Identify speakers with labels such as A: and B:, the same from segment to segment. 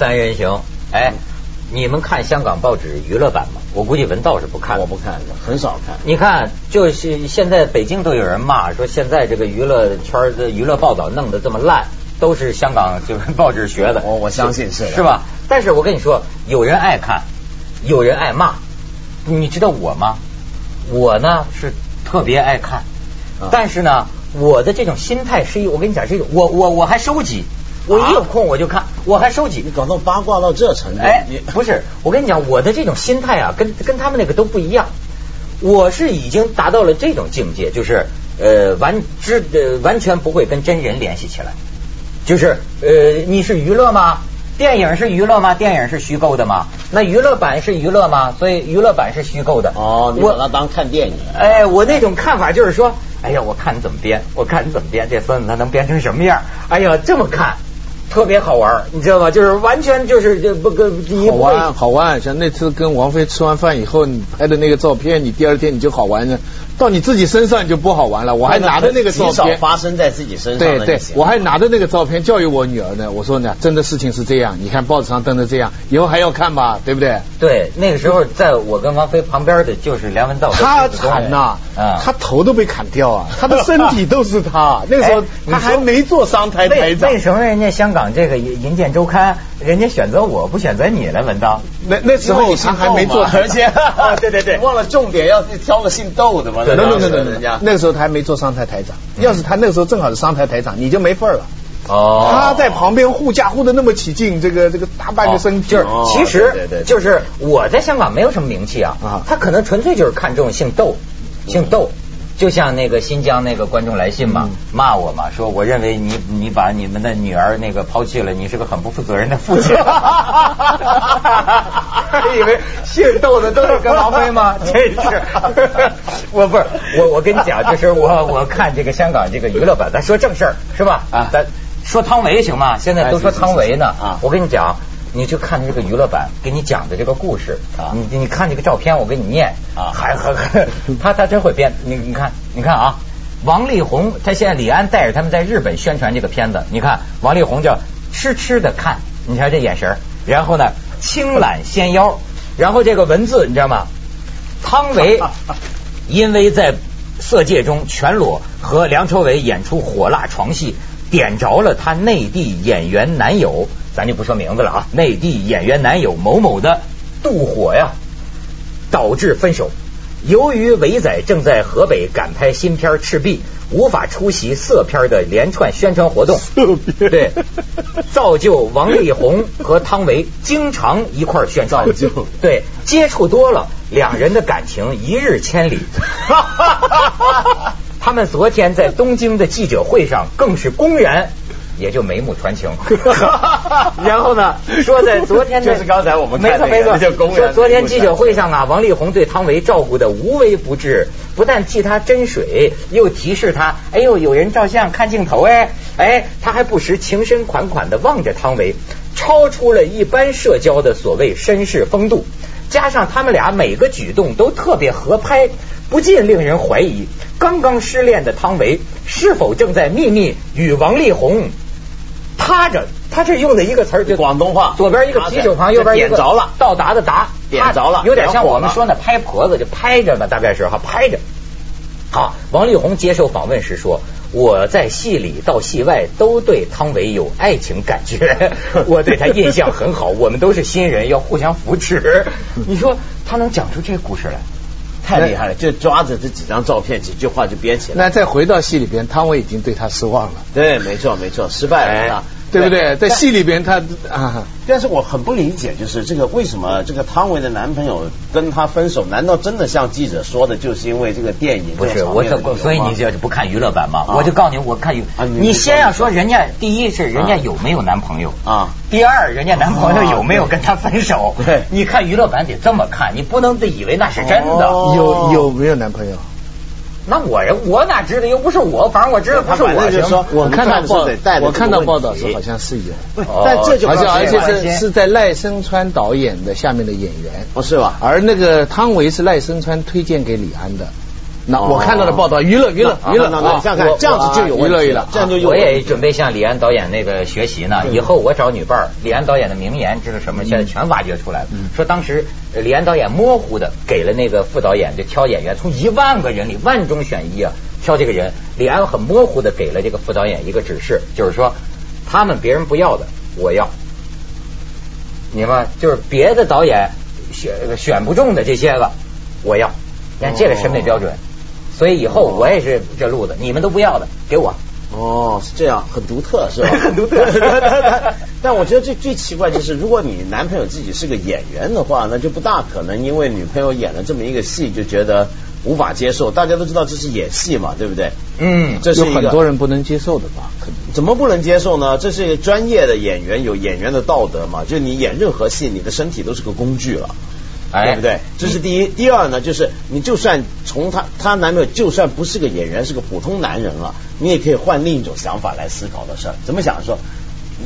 A: 三人行，哎，你们看香港报纸娱乐版吗？我估计文道是不看，
B: 我不看，很少看。
A: 你看，就是现在北京都有人骂说，现在这个娱乐圈的娱乐报道弄得这么烂，都是香港就是报纸学的。
B: 我我相信是
A: 是吧？但是我跟你说，有人爱看，有人爱骂。你知道我吗？我呢是特别爱看，但是呢，我的这种心态是一，我跟你讲，是一我我我还收集。我一有空我就看，我还收集。
B: 你搞到八卦到这程度？
A: 哎，不是，我跟你讲，我的这种心态啊，跟跟他们那个都不一样。我是已经达到了这种境界，就是呃，完知呃完全不会跟真人联系起来。就是呃，你是娱乐吗？电影是娱乐吗？电影是虚构的吗？那娱乐版是娱乐吗？所以娱乐版是虚构的。
B: 哦，你把它当看电影。
A: 哎，我那种看法就是说，哎呀，我看你怎么编，我看你怎么编，这孙子他能编成什么样？哎呀，这么看。特别好玩，你知道吗？就是完全就是这不跟
C: 好玩好玩。像那次跟王菲吃完饭以后，你拍的那个照片，你第二天你就好玩了。到你自己身上就不好玩了。我还拿着那个照片
B: 发生在自己身上。
C: 对对，我还拿着那个照片教育我女儿呢。我说呢，真的事情是这样。你看报纸上登的这样，以后还要看吧，对不对？
A: 对，那个时候在我跟王菲旁边的就是梁文道。
C: 他惨呐，他头都被砍掉啊，他的身体都是他。那个时候他还没做商台台长。
A: 为什么人家香港这个银银剑周刊，人家选择我不选择你了？文道，
C: 那那时候他还没做，
B: 而 且对对对，忘了重点，要挑个姓窦的嘛。
C: 对对对对。那个时候他还没做商台台长，要是他那个时候正好是商台台长，你就没份儿了。哦，他在旁边护驾护的那么起劲，这个这个大半个身体。
A: 就是其实，就是我在香港没有什么名气啊，他可能纯粹就是看中姓窦，姓窦。就像那个新疆那个观众来信嘛，骂我嘛，说我认为你你把你们的女儿那个抛弃了，你是个很不负责任的父亲。以为姓窦的都是跟王菲吗？真是，我不是我我跟你讲，就是我我看这个香港这个娱乐版，咱说正事儿是吧？啊，咱说汤唯行吗？现在都说汤唯呢。啊，我跟你讲。你去看这个娱乐版给你讲的这个故事啊，你你看这个照片，我给你念啊，还还还，他他真会编，你你看你看啊，王力宏他现在李安带着他们在日本宣传这个片子，你看王力宏叫痴痴的看，你看这眼神，然后呢轻揽纤腰，然后这个文字你知道吗？汤唯 因为在色戒中全裸和梁朝伟演出火辣床戏，点着了他内地演员男友。咱就不说名字了啊，内地演员男友某某的妒火呀，导致分手。由于伟仔正在河北赶拍新片《赤壁》，无法出席色片的连串宣传活动，对，造就王力宏和汤唯经常一块宣传，对，接触多了，两人的感情一日千里。他们昨天在东京的记者会上，更是公然。也就眉目传情，然后呢，说在昨天
B: 就是刚才我们
A: 没错没错，说昨天记者会上啊，王力宏对汤唯照顾的无微不至，不但替他斟水，又提示他，哎呦有人照相看镜头哎，哎他还不时情深款款的望着汤唯，超出了一般社交的所谓绅士风度，加上他们俩每个举动都特别合拍，不禁令人怀疑，刚刚失恋的汤唯是否正在秘密与王力宏。趴着，他这用的一个词儿就
B: 广东话，
A: 左边一个啤酒旁，右边一个
B: 点着了，
A: 到达的达，
B: 点着了，
A: 有点像我们说那拍婆子，就拍着吧，大概是哈，拍着。好，王力宏接受访问时说：“我在戏里到戏外都对汤唯有爱情感觉，我对他印象很好，我们都是新人，要互相扶持。”你说他能讲出这故事来？
B: 太厉害了，就抓着这几张照片，几句话就编起来。
C: 那再回到戏里边，汤唯已经对他失望了。
B: 对，没错，没错，失败了。
C: 对不对？在戏里边，他啊，
B: 但是我很不理解，就是这个为什么这个汤唯的男朋友跟她分手？难道真的像记者说的，就是因为这个电影？
A: 不是，我所以你就不看娱乐版嘛？我就告诉你，我看娱，你先要说人家第一是人家有没有男朋友啊？第二，人家男朋友有没有跟她分手？
B: 对，
A: 你看娱乐版得这么看，你不能得以为那是真的。
C: 有有没有男朋友？
A: 那我我哪知道？又不是我，反正我知道不是我。
B: 就说，
C: 我看到报，我看到报道是好像是有，
B: 但这就
C: 而且而且是是在赖声川导演的下面的演员，
B: 不是吧？
C: 而那个汤唯是赖声川推荐给李安的，那我看到的报道，娱乐娱乐娱乐，
B: 这样看这样子就有
C: 娱乐娱乐，
B: 这样就有。
A: 我也准备向李安导演那个学习呢，以后我找女伴儿，李安导演的名言知道什么？现在全挖掘出来了。说当时李安导演模糊的给了那个副导演就挑演员，从一万个人里万中选一啊，挑这个人。李安很模糊的给了这个副导演一个指示，就是说他们别人不要的我要，你们就是别的导演选选不中的这些个我要，你看这个审美标准。所以以后我也是这路子，你们都不要的，给我。
B: 哦，是这样，很独特，是吧？
A: 很独特。
B: 但我觉得最最奇怪就是，如果你男朋友自己是个演员的话，那就不大可能因为女朋友演了这么一个戏就觉得无法接受。大家都知道这是演戏嘛，对不对？
C: 嗯，这是很多人不能接受的吧？可能
B: 怎么不能接受呢？这是一个专业的演员，有演员的道德嘛？就你演任何戏，你的身体都是个工具了。对不对？这是第一。第二呢，就是你就算从他他男朋友就算不是个演员，是个普通男人了，你也可以换另一种想法来思考的事儿。怎么想？说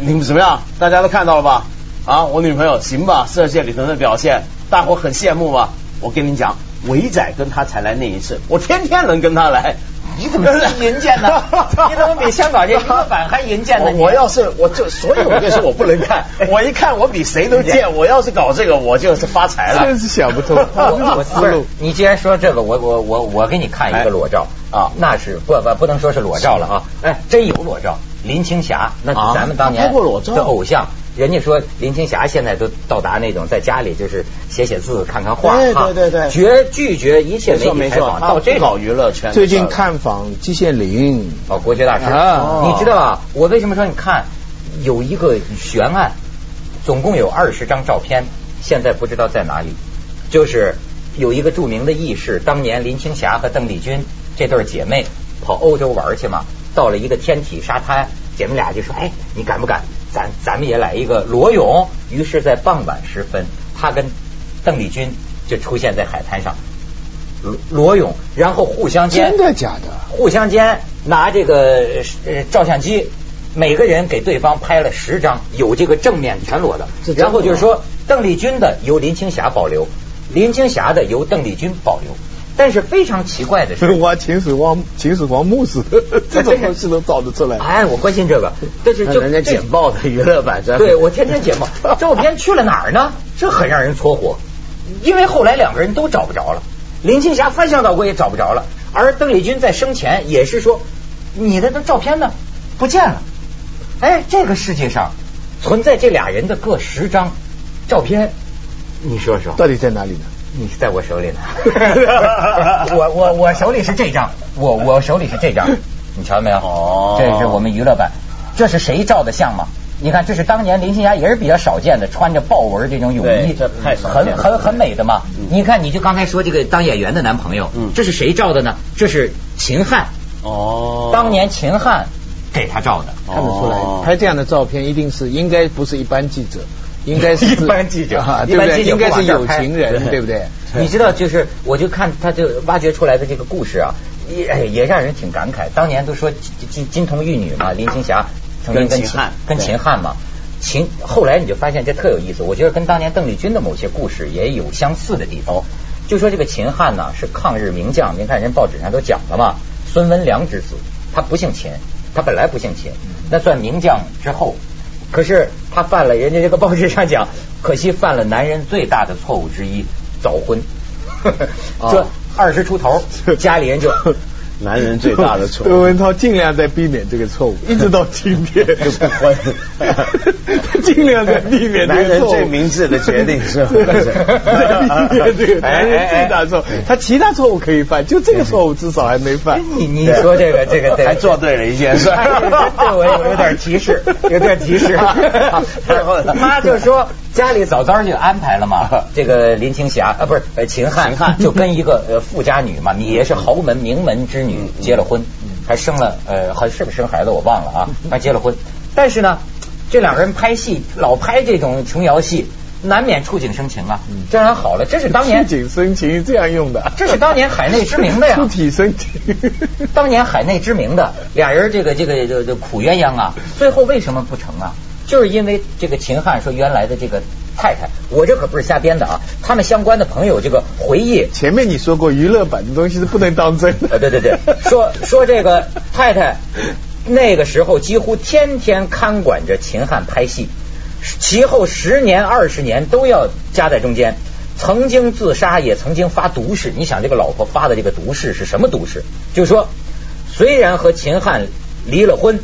B: 你们怎么样？大家都看到了吧？啊，我女朋友行吧？射线里头的表现，大伙很羡慕吧？我跟你讲，伟仔跟他才来那一次，我天天能跟他来。
A: 你怎么是淫贱呢？你怎么比香港这娱乐版还淫贱呢？
B: 我要是我就所以我就说我不能看，我一看我比谁都贱。我要是搞这个，我就是发财了。
C: 真是想不通。
A: 我思路，你既然说这个，我我我我给你看一个裸照啊，那是不不不能说是裸照了啊，哎，真有裸照，林青霞，那咱们当年的偶像。人家说林青霞现在都到达那种在家里就是写写字、看看画，
B: 对对对，
A: 绝拒绝一切媒体采访，到这
B: 搞娱乐圈。
C: 最近探访季羡林，
A: 哦，国学大师，你知道吧？我为什么说你看有一个悬案？总共有二十张照片，现在不知道在哪里。就是有一个著名的轶事，当年林青霞和邓丽君这对姐妹跑欧洲玩去嘛，到了一个天体沙滩，姐妹俩就说：“哎，你敢不敢？”咱咱们也来一个裸泳，于是，在傍晚时分，他跟邓丽君就出现在海滩上裸裸泳，然后互相间
C: 真的假的？
A: 互相间拿这个呃照相机，每个人给对方拍了十张，有这个正面全裸的，然后就是说邓丽君的由林青霞保留，林青霞的由邓丽君保留。但是非常奇怪的是，
C: 挖 秦始皇秦始皇墓似的，这种东西都找得出来。
A: 哎，我关心这个，但是就
B: 人家简报的娱乐版。
A: 对，我天天简报，照片去了哪儿呢？这很让人搓火。因为后来两个人都找不着了，林青霞翻箱倒柜也找不着了，而邓丽君在生前也是说，你的那照片呢？不见了。哎，这个世界上存在这俩人的各十张照片，你说说，
C: 到底在哪里呢？
A: 你是在我手里呢，我我我手里是这张，我我手里是这张，你瞧见没有？哦，这是我们娱乐版，这是谁照的相吗？你看，这是当年林青霞也是比较少见的，穿着豹纹这种泳衣，这太很很很美的嘛。你看，你就刚才说这个当演员的男朋友，这是谁照的呢？这是秦汉，哦，当年秦汉给他照的，
C: 看得出来，拍这样的照片一定是应该不是一般记者。应该是
A: 一般记者，
C: 对不对？应该是有情人，对不对？
A: 你知道，就是我就看他就挖掘出来的这个故事啊，也也让人挺感慨。当年都说金金童玉女嘛，林青霞曾经跟秦汉跟秦汉嘛，秦后来你就发现这特有意思。我觉得跟当年邓丽君的某些故事也有相似的地方。就说这个秦汉呢是抗日名将，您看人报纸上都讲了嘛，孙文良之子，他不姓秦，他本来不姓秦，那算名将之后。可是他犯了，人家这个报纸上讲，可惜犯了男人最大的错误之一，早婚。这二十出头，家里人就。
B: 男人最大的错，
C: 窦文涛尽量在避免这个错误，一直到今天就不婚，尽量在避免
B: 男人最明智的决定是
C: 避免这个男人最大错，他其他错误可以犯，就这个错误至少还没犯。
A: 你你说这个这个
B: 还做对了一件事，
A: 对我有有点提示，有点提示。他就说家里早早就安排了嘛，这个林青霞啊不是呃秦汉就跟一个呃富家女嘛，你也是豪门名门之。女结了婚，还生了呃，还是不是生孩子我忘了啊，还结了婚。但是呢，这两个人拍戏老拍这种琼瑶戏，难免触景生情啊。这然好了，这是当年
C: 触景生情这样用的，
A: 这是当年海内知名的呀。
C: 触体生情，
A: 当年海内知名的俩人，这个这个这这苦鸳鸯啊，最后为什么不成啊？就是因为这个秦汉说原来的这个太太，我这可不是瞎编的啊，他们相关的朋友这个回忆。
C: 前面你说过娱乐版的东西是不能当真的。
A: 对对对，说说这个太太那个时候几乎天天看管着秦汉拍戏，其后十年二十年都要夹在中间。曾经自杀，也曾经发毒誓。你想，这个老婆发的这个毒誓是什么毒誓？就是说，虽然和秦汉离了婚，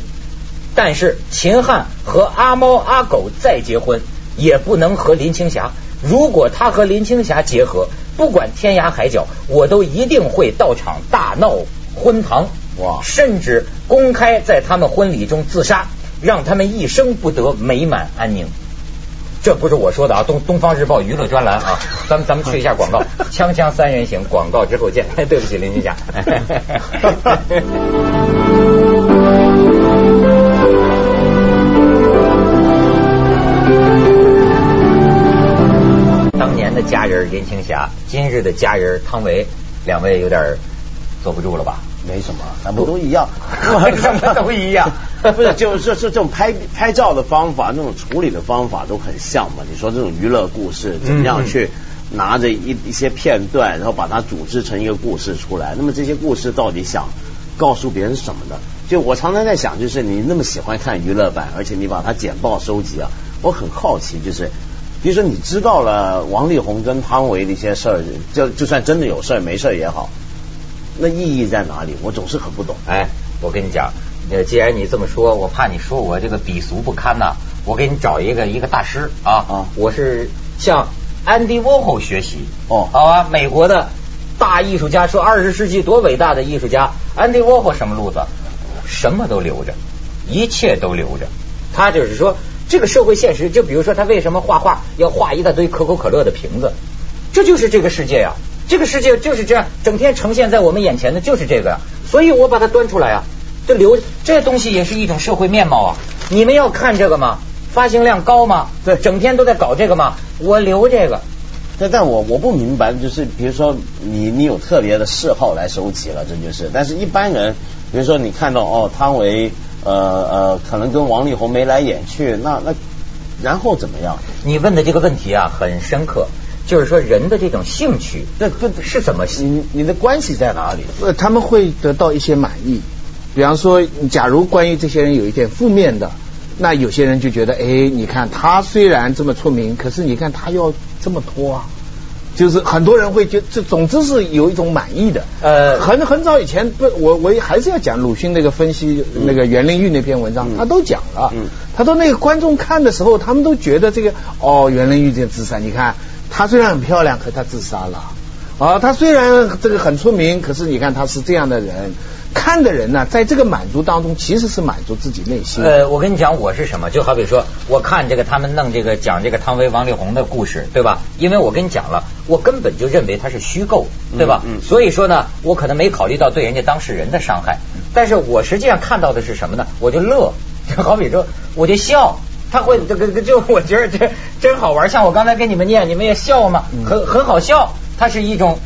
A: 但是秦汉和阿猫阿狗再结婚，也不能和林青霞。如果他和林青霞结合，不管天涯海角，我都一定会到场大闹婚堂。哇！甚至公开在他们婚礼中自杀，让他们一生不得美满安宁。这不是我说的啊，东东方日报娱乐专栏啊，咱们咱们去一下广告，锵锵三人行广告之后见。对不起林青霞。当年的佳人林青霞，今日的佳人汤唯，两位有点坐不住了吧？
B: 没什么，咱们都一样，
A: 什么都一样，
B: 不是，就是这这种拍拍照的方法，那种处理的方法都很像嘛。你说这种娱乐故事，怎么样去拿着一一些片段，然后把它组织成一个故事出来？那么这些故事到底想告诉别人什么呢？就我常常在想，就是你那么喜欢看娱乐版，而且你把它简报收集啊，我很好奇，就是比如说你知道了王力宏跟汤唯的一些事儿，就就算真的有事儿没事儿也好。那意义在哪里？我总是很不懂。
A: 哎，我跟你讲，呃，既然你这么说，我怕你说我这个鄙俗不堪呐。我给你找一个一个大师啊啊！我是向安迪沃霍学习哦，好啊，美国的大艺术家，说二十世纪多伟大的艺术家，安迪沃霍什么路子？什么都留着，一切都留着。他就是说，这个社会现实，就比如说他为什么画画要画一大堆可口可乐的瓶子？这就是这个世界呀。这个世界就是这样，整天呈现在我们眼前的就是这个呀，所以我把它端出来啊，这留这东西也是一种社会面貌啊。你们要看这个吗？发行量高吗？
B: 对，
A: 整天都在搞这个吗？我留这个。
B: 但但我我不明白，就是比如说你你有特别的嗜好来收集了，这就是。但是一般人，比如说你看到哦汤唯呃呃可能跟王力宏眉来眼去，那那然后怎么样？
A: 你问的这个问题啊很深刻。就是说，人的这种兴趣，
B: 那这是怎么？你你的关系在哪里？
C: 呃，他们会得到一些满意。比方说，假如关于这些人有一点负面的，那有些人就觉得，哎，你看他虽然这么出名，可是你看他要这么拖啊。就是很多人会觉，这总之是有一种满意的。呃，很很早以前，不，我我还是要讲鲁迅那个分析那个袁林玉那篇文章，他都讲了。嗯，他说那个观众看的时候，他们都觉得这个哦，袁林玉这个自杀，你看。她虽然很漂亮，可她自杀了啊！她虽然这个很出名，可是你看她是这样的人，看的人呢，在这个满足当中，其实是满足自己内心。
A: 呃，我跟你讲，我是什么？就好比说，我看这个他们弄这个讲这个汤唯、王力宏的故事，对吧？因为我跟你讲了，我根本就认为它是虚构，对吧？嗯。所以说呢，我可能没考虑到对人家当事人的伤害，但是我实际上看到的是什么呢？我就乐，就好比说，我就笑。他会这个就我觉得这真好玩，像我刚才跟你们念，你们也笑吗？很很好笑，它是一种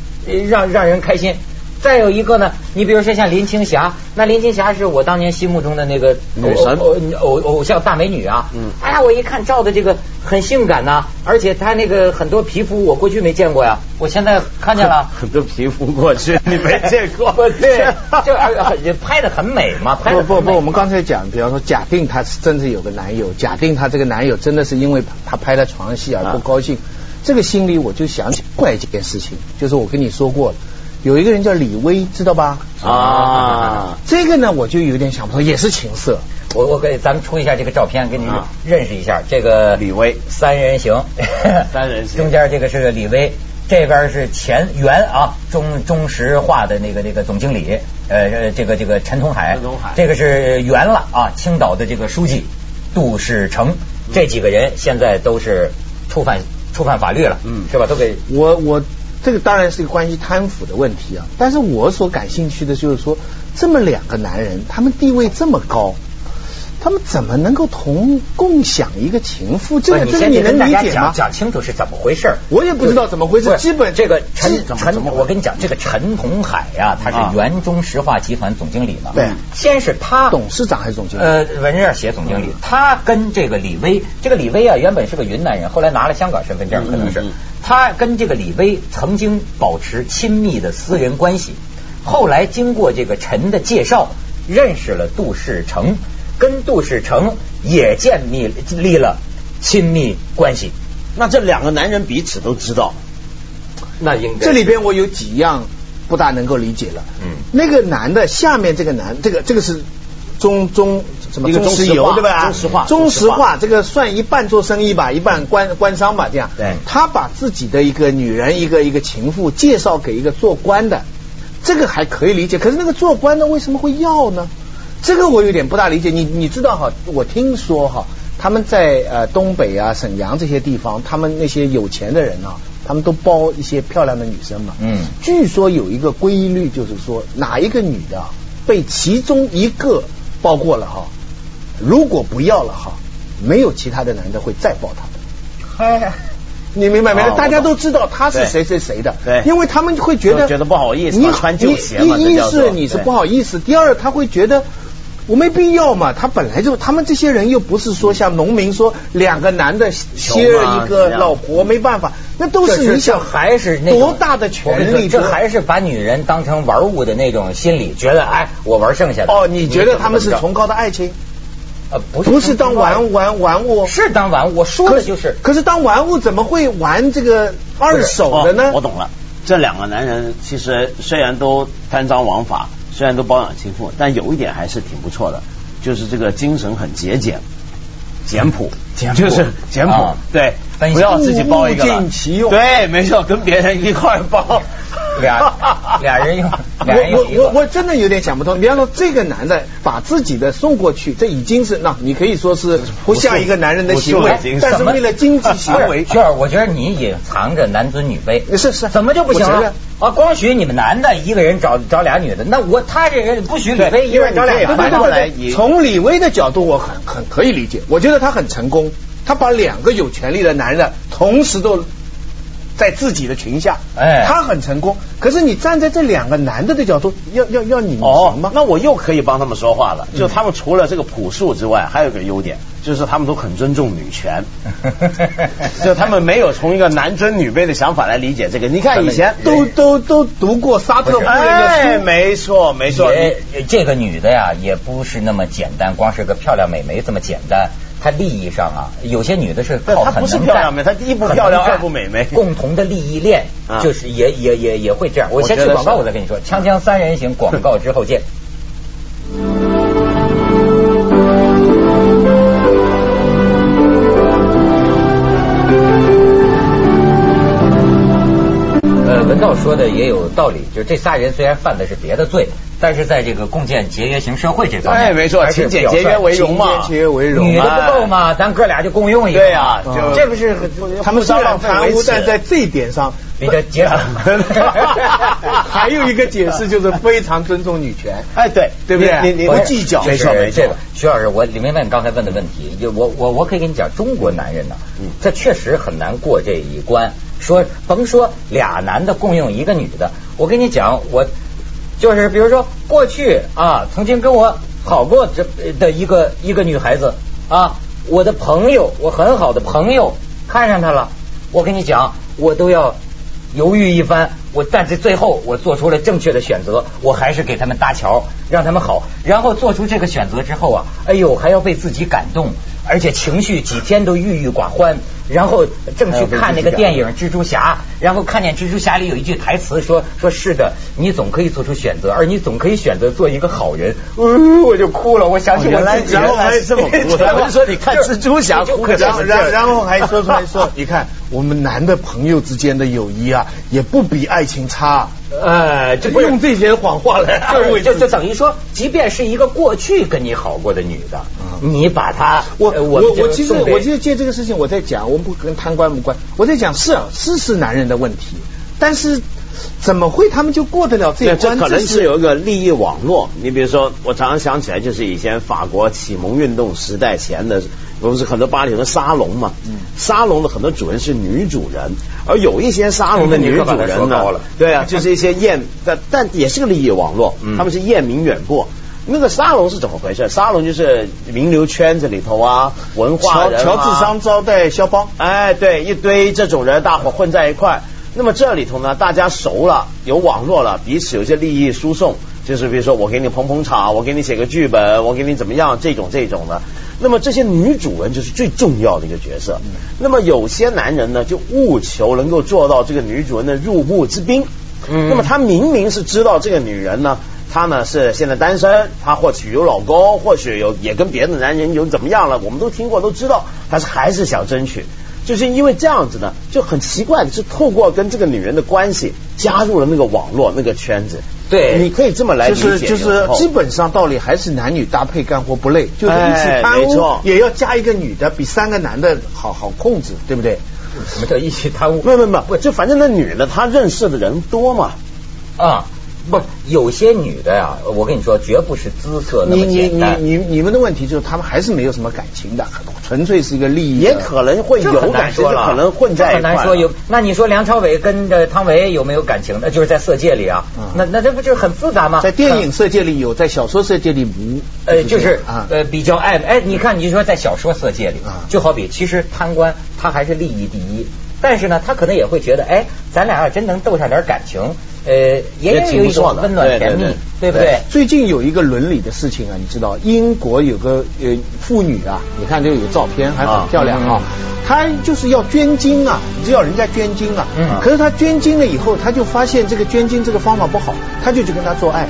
A: 让让人开心。再有一个呢，你比如说像林青霞，那林青霞是我当年心目中的那个
B: 女神
A: 偶偶偶像大美女啊。嗯。哎呀，我一看照的这个很性感呐，而且她那个很多皮肤我过去没见过呀，我现在看见了。
B: 很多皮肤过去 你没见过。
A: 对，就拍的很美嘛。
C: 不不不，我们刚才讲，比方说，假定她是真的有个男友，假定她这个男友真的是因为她拍了床戏而不高兴，这个心里我就想起怪一件事情，就是我跟你说过了。有一个人叫李威，知道吧？啊，这个呢，我就有点想不通，也是情色。
A: 我我给咱们出一下这个照片，给你认识一下。这个
B: 李威
A: 三人行，
B: 三人行，
A: 中间这个是李威，这边是前原啊中中石化的那个那个总经理，呃，这个这个陈同海，
B: 陈同海，
A: 这个是原了啊，青岛的这个书记杜世成，这几个人现在都是触犯触犯法律了，嗯，是吧？都给
C: 我我。这个当然是一个关于贪腐的问题啊，但是我所感兴趣的就是说，这么两个男人，他们地位这么高，他们怎么能够同共享一个情妇？这个这个
A: 你
C: 能理解吗？
A: 讲清楚是怎么回事？
C: 我也不知道怎么回事。基本
A: 这个陈陈，我跟你讲，这个陈同海呀，他是原中石化集团总经理嘛。
C: 对，
A: 先是他
C: 董事长还是总经理？
A: 呃，文件上写总经理。他跟这个李威，这个李威啊，原本是个云南人，后来拿了香港身份证，可能是他跟这个李威曾经保持亲密的私人关系。后来经过这个陈的介绍，认识了杜世成。跟杜世成也建立立了亲密关系，
B: 那这两个男人彼此都知道，
A: 那应该
C: 这里边我有几样不大能够理解了。嗯，那个男的下面这个男，这个这个是中中什么中石油对吧？
B: 中石化，
C: 中石化这个算一半做生意吧，一半官官商吧，这样。
B: 对，
C: 他把自己的一个女人，一个一个情妇介绍给一个做官的，这个还可以理解。可是那个做官的为什么会要呢？这个我有点不大理解，你你知道哈？我听说哈，他们在呃东北啊、沈阳这些地方，他们那些有钱的人啊，他们都包一些漂亮的女生嘛。嗯。据说有一个规律，就是说哪一个女的被其中一个包过了哈，如果不要了哈，没有其他的男的会再包她的。嗨，你明白没？大家都知道他是谁谁谁的。
B: 对。
C: 因为他们会觉得
B: 觉得不好意思，
C: 你
B: 穿旧鞋
C: 嘛。一是你是不好意思，第二他会觉得。我没必要嘛，他本来就他们这些人又不是说像农民说两个男的歇一个老婆没办法，那都是你想
A: 还是
C: 多大的权利？
A: 这还是把女人当成玩物的那种心理，觉得哎我玩剩下的
C: 哦，你觉得他们是崇高的爱情？
A: 呃，不
C: 是不是当玩玩玩物，
A: 是当玩物。我说的就是，
C: 可是当玩物怎么会玩这个二手的呢？
B: 我懂了，这两个男人其实虽然都贪赃枉法。虽然都包养情妇，但有一点还是挺不错的，就是这个精神很节俭、简朴，就是简朴，对，不要自己包一个，对，没错，跟别人一块包。
A: 俩 俩人用，我
C: 我我我真的有点想不通。比方说，这个男的把自己的送过去，这已经是那你可以说是不像一个男人的行为，但是为了经济行为。
A: 是，我觉得你隐藏着男尊女卑。
C: 是是，
A: 怎么就不行了？啊，光许你们男的一个人找找俩女的，那我他这人不许李威一个人找俩。
C: 反过来，从李威的角度，我很很可以理解。我觉得他很成功，他把两个有权利的男人同时都。在自己的群下，哎，他很成功。可是你站在这两个男的的角度，要要要你行吗？
B: 那我又可以帮他们说话了。就他们除了这个朴素之外，还有一个优点，就是他们都很尊重女权。就他们没有从一个男尊女卑的想法来理解这个。你看以前
C: 都都都读过沙特夫人的
B: 书，没错没错。
A: 这个女的呀，也不是那么简单，光是个漂亮美眉这么简单。她利益上啊，有些女的是靠很
B: 能干，她一不漂亮二不美眉，
A: 共同的利益链就是也也也也会这样。我先去广告，我再跟你说，锵锵三人行广告之后见。文道说的也有道理，就是这仨人虽然犯的是别的罪。但是在这个共建节约型社会这方面，
B: 哎，没错，勤俭节约为荣嘛，
C: 节约为荣，
A: 女的不够嘛，咱哥俩就共用一个，
B: 对呀，
A: 这不是
C: 他们虽然贪污，但在这一点上
A: 比较节省。
C: 还有一个解释就是非常尊重女权，
B: 哎，对，
C: 对不对？你不计较，
A: 没错没错。徐老师，我李明问刚才问的问题，就我我我可以跟你讲，中国男人呢，这确实很难过这一关。说甭说俩男的共用一个女的，我跟你讲我。就是比如说，过去啊，曾经跟我好过这的一个一个女孩子啊，我的朋友，我很好的朋友看上她了，我跟你讲，我都要犹豫一番，我但是最后我做出了正确的选择，我还是给他们搭桥，让他们好，然后做出这个选择之后啊，哎呦，还要被自己感动，而且情绪几天都郁郁寡欢。然后正去看那个电影《蜘蛛侠》，然后看见蜘蛛侠里有一句台词说：“说是的，你总可以做出选择，而你总可以选择做一个好人。”我就哭了，我想起我自己，
C: 然后还这么哭。
B: 他们说你看蜘蛛侠，
C: 然后然后还说出来说：“ 你看我们男的朋友之间的友谊啊，也不比爱情差。”
A: 呃，就不
C: 用这些谎话来安慰，
A: 就就等于说，即便是一个过去跟你好过的女的，你把她，
C: 我我我其实我其实借这个事情我在讲。我们不跟贪官无关，我在讲是啊是是男人的问题，但是怎么会他们就过得了这一关？
B: 这可能是有一个利益网络。你比如说，我常常想起来，就是以前法国启蒙运动时代前的，不是很多巴黎的沙龙嘛？嗯，沙龙的很多主人是女主人，而有一些沙龙的 女主人呢，对啊，就是一些艳，但但也是个利益网络，他们是艳名远播。那个沙龙是怎么回事？沙龙就是名流圈子里头啊，文化人啊，
C: 乔治商招待肖邦，
B: 哎，对，一堆这种人，大伙混在一块。那么这里头呢，大家熟了，有网络了，彼此有些利益输送，就是比如说我给你捧捧场，我给你写个剧本，我给你怎么样，这种这种的。那么这些女主人就是最重要的一个角色。那么有些男人呢，就务求能够做到这个女主人的入幕之宾。嗯。那么他明明是知道这个女人呢。她呢是现在单身，她或许有老公，或许有也跟别的男人有怎么样了，我们都听过都知道，但是还是想争取，就是因为这样子呢，就很奇怪的是透过跟这个女人的关系加入了那个网络那个圈子。
A: 对，
B: 你可以这么来理
C: 解。就是就是基本上道理还是男女搭配干活不累，就是一起贪
B: 污
C: 也要加一个女的，比三个男的好好控制，对不对？
A: 什么叫一起贪污？
B: 没有没有不，就反正那女的她认识的人多嘛
A: 啊。不，有些女的呀，我跟你说，绝不是姿色那么简
C: 单。你你你你们的问题就是，他们还是没有什么感情的，纯粹是一个利益。
B: 也可能会有感情，可能混在一块。
A: 很难说有。那你说梁朝伟跟着汤唯有没有感情？那就是在色戒里啊。那那这不就是很复杂吗？
C: 在电影色戒里有，在小说色戒里无。
A: 呃，就是呃比较爱哎，你看，你说在小说色戒里，就好比其实贪官他还是利益第一，但是呢，他可能也会觉得，哎，咱俩要真能斗上点感情。呃，也有一种温暖甜蜜，对不对？
C: 最近有一个伦理的事情啊，你知道，英国有个呃妇女啊，你看这个有照片，还很漂亮啊。她就是要捐精啊，你要人家捐精啊。嗯。可是她捐精了以后，她就发现这个捐精这个方法不好，她就去跟他做爱，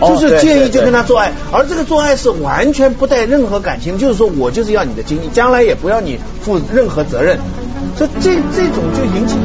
C: 就是建议就跟他做爱，而这个做爱是完全不带任何感情，就是说我就是要你的精力，将来也不要你负任何责任，所以这这种就引起。